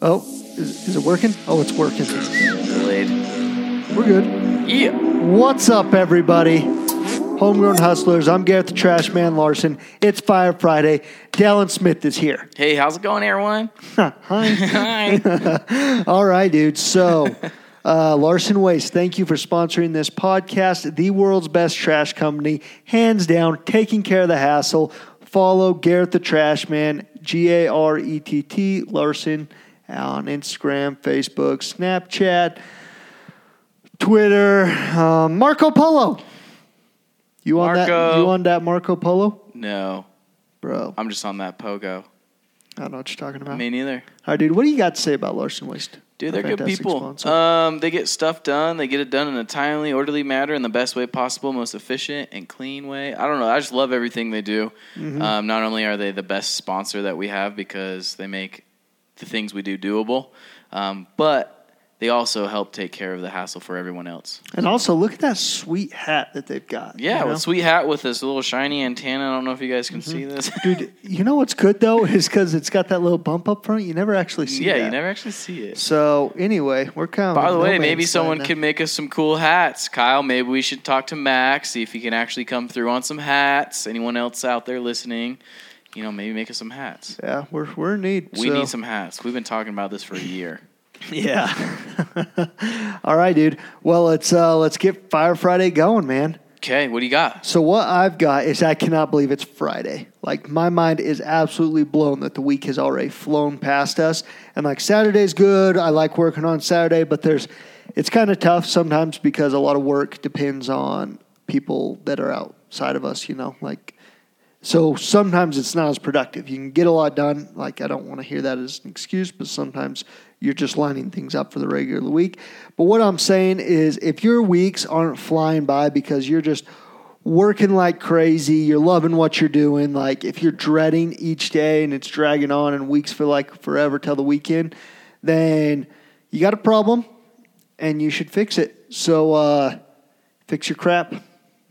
Oh, is, is it working? Oh, it's working. Delayed. We're good. Yeah. What's up, everybody? Homegrown Hustlers. I'm Garrett the Trash Man Larson. It's Fire Friday. Dallin Smith is here. Hey, how's it going, everyone? Hi. Hi. All right, dude. So, uh, Larson Waste, thank you for sponsoring this podcast. The world's best trash company, hands down, taking care of the hassle. Follow Garrett the Trash Man, G A R E T T Larson, on Instagram, Facebook, Snapchat, Twitter. Um, Marco Polo. You on that? Marco. You on that Marco Polo, no, bro? I'm just on that pogo. I don't know what you're talking about. Me neither. All right, dude. What do you got to say about Larson Waste? Dude, they're good fantastic people. sponsor. Um, they get stuff done. They get it done in a timely, orderly manner, in the best way possible, most efficient and clean way. I don't know. I just love everything they do. Mm-hmm. Um, not only are they the best sponsor that we have because they make the things we do doable, um, but they also help take care of the hassle for everyone else. And also, look at that sweet hat that they've got. Yeah, you know? with sweet hat with this little shiny antenna. I don't know if you guys can see this. Mm-hmm. dude. You know what's good though is because it's got that little bump up front. You never actually see. yeah, that. you never actually see it. So anyway, we're kind of. By the no way, maybe someone can make us some cool hats. Kyle, maybe we should talk to Max, see if he can actually come through on some hats. Anyone else out there listening, you know, maybe make us some hats. Yeah, we're we're in need. We so- need some hats. We've been talking about this for a year. Yeah. All right, dude. Well, let's uh let's get Fire Friday going, man. Okay, what do you got? So what I've got is I cannot believe it's Friday. Like my mind is absolutely blown that the week has already flown past us. And like Saturday's good. I like working on Saturday, but there's it's kind of tough sometimes because a lot of work depends on people that are outside of us, you know, like so sometimes it's not as productive. You can get a lot done. Like I don't want to hear that as an excuse, but sometimes you're just lining things up for the regular week. But what I'm saying is if your weeks aren't flying by because you're just working like crazy, you're loving what you're doing, like if you're dreading each day and it's dragging on and weeks feel like forever till the weekend, then you got a problem and you should fix it. So uh fix your crap.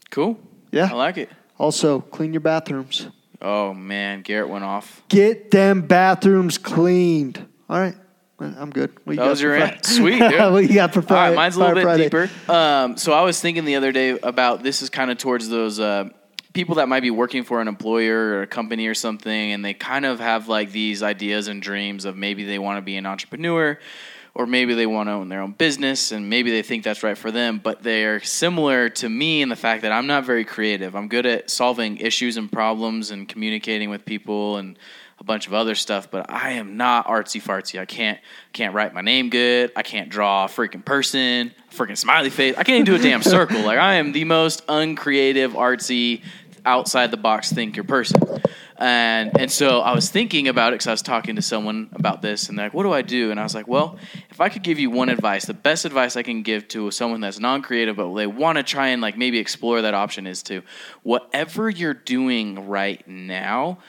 Cool. Yeah. I like it. Also, clean your bathrooms. Oh man, Garrett went off. Get them bathrooms cleaned. All right. I'm good. What you That was your rant. Sweet, dude. what you got for Friday? right, mine's a little bit Friday? deeper. Um, so I was thinking the other day about this is kind of towards those uh, people that might be working for an employer or a company or something, and they kind of have like these ideas and dreams of maybe they want to be an entrepreneur. Or maybe they want to own their own business, and maybe they think that's right for them. But they're similar to me in the fact that I'm not very creative. I'm good at solving issues and problems and communicating with people and a bunch of other stuff, but I am not artsy fartsy. I can't can't write my name good. I can't draw a freaking person, a freaking smiley face. I can't even do a damn circle. Like I am the most uncreative, artsy, outside the box thinker person. And and so I was thinking about it because I was talking to someone about this, and they're like, "What do I do?" And I was like, "Well, if I could give you one advice, the best advice I can give to someone that's non-creative but they want to try and like maybe explore that option is to whatever you're doing right now."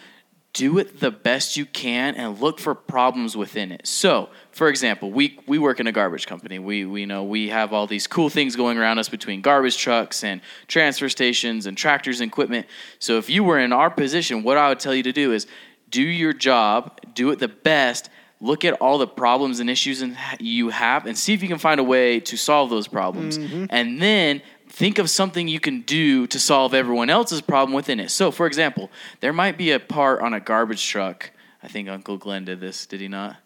do it the best you can and look for problems within it. So, for example, we we work in a garbage company. We we know we have all these cool things going around us between garbage trucks and transfer stations and tractors and equipment. So, if you were in our position, what I would tell you to do is do your job, do it the best. Look at all the problems and issues and you have, and see if you can find a way to solve those problems. Mm-hmm. And then think of something you can do to solve everyone else's problem within it. So, for example, there might be a part on a garbage truck. I think Uncle Glenn did this, did he not?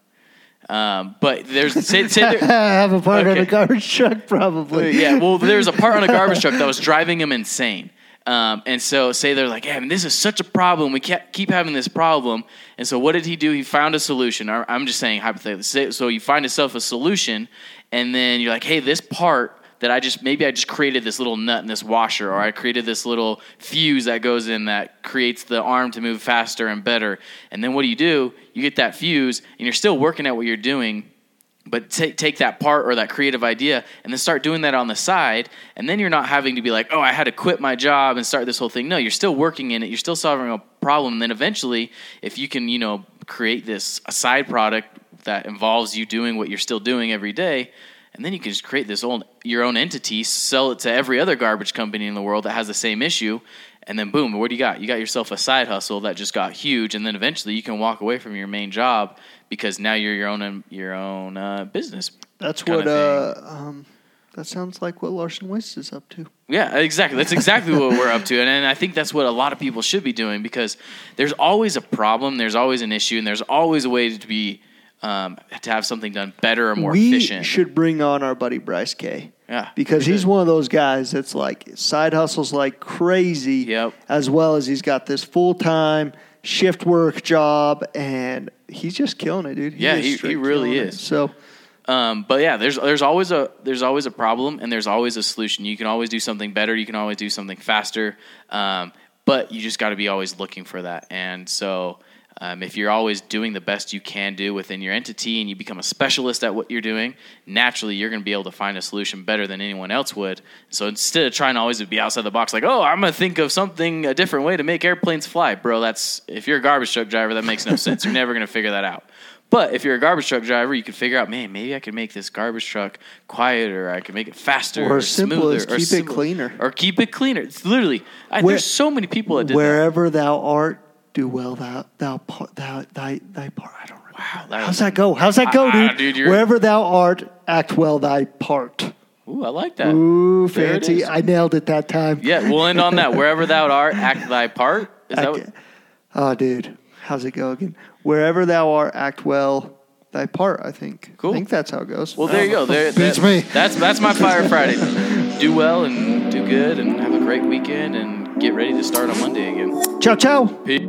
Um, but there's say, say I there, have a part on Okay. a garbage truck, probably. yeah, well, there's a part on a garbage truck that was driving him insane. Um, and so, say they're like, "Yeah, man, this is such a problem. We can't keep having this problem." And so, what did he do? He found a solution. I'm just saying hypothetically. So you find yourself a solution, and then you're like, "Hey, this part that I just maybe I just created this little nut in this washer, or I created this little fuse that goes in that creates the arm to move faster and better." And then what do you do? You get that fuse, and you're still working at what you're doing but take take that part or that creative idea and then start doing that on the side and then you're not having to be like oh i had to quit my job and start this whole thing no you're still working in it you're still solving a problem and then eventually if you can you know create this a side product that involves you doing what you're still doing every day and then you can just create this old your own entity sell it to every other garbage company in the world that has the same issue and then boom, what do you got? You got yourself a side hustle that just got huge, and then eventually you can walk away from your main job because now you're your own your own uh, business. That's what. Uh, um, that sounds like what Larson Waste is up to. Yeah, exactly. That's exactly what we're up to, and, and I think that's what a lot of people should be doing because there's always a problem, there's always an issue, and there's always a way to be um, to have something done better or more we efficient. should bring on our buddy Bryce K. yeah, because he's one of those guys that's like side hustles like crazy, Yep. as well as he's got this full time shift work job, and he's just killing it, dude. Yeah, he- he really is. it. is. So Um, but yeah, there's there's always a there's always a problem and there's always a solution. You can always do something better. You can always do something faster. Um, but you just got to be always looking for that. And so, um, if you're always doing the best you can do within your entity, and you become a specialist at what you're doing, naturally you're going to be able to find a solution better than anyone else would. So instead of trying to always be outside the box, like, oh, I'm going to think of something a different way to make airplanes fly, bro. That's if you're a garbage truck driver, that makes no sense. You're never going to figure that out. But if you're a garbage truck driver, you can figure out, man, maybe I could make this garbage truck quieter. I can make it faster, Or or, smoother, as or keep it cleaner. or keep it cleaner. It's literally, I, Where- there's so many people that did wherever thou art, do well thou thou part thou thy thy part. I don't remember. Wow, that How's was, that go? How's that go, Ah, dude? dude, Wherever thou art, act well thy part. ooh, I like that. Ooh, There fancy! I nailed it that time. Yeah, we'll end on that. Wherever thou art, act thy part. Is that what, oh, dude, how's it go again? Wherever thou art, act well thy part. I think. Cool. I think that's how it goes. well, there you go. There, Beats that- me. That's that's my Fire Friday. Do well and do good and have a great weekend and get ready to start on Monday again. Ciao, ciao. Peace.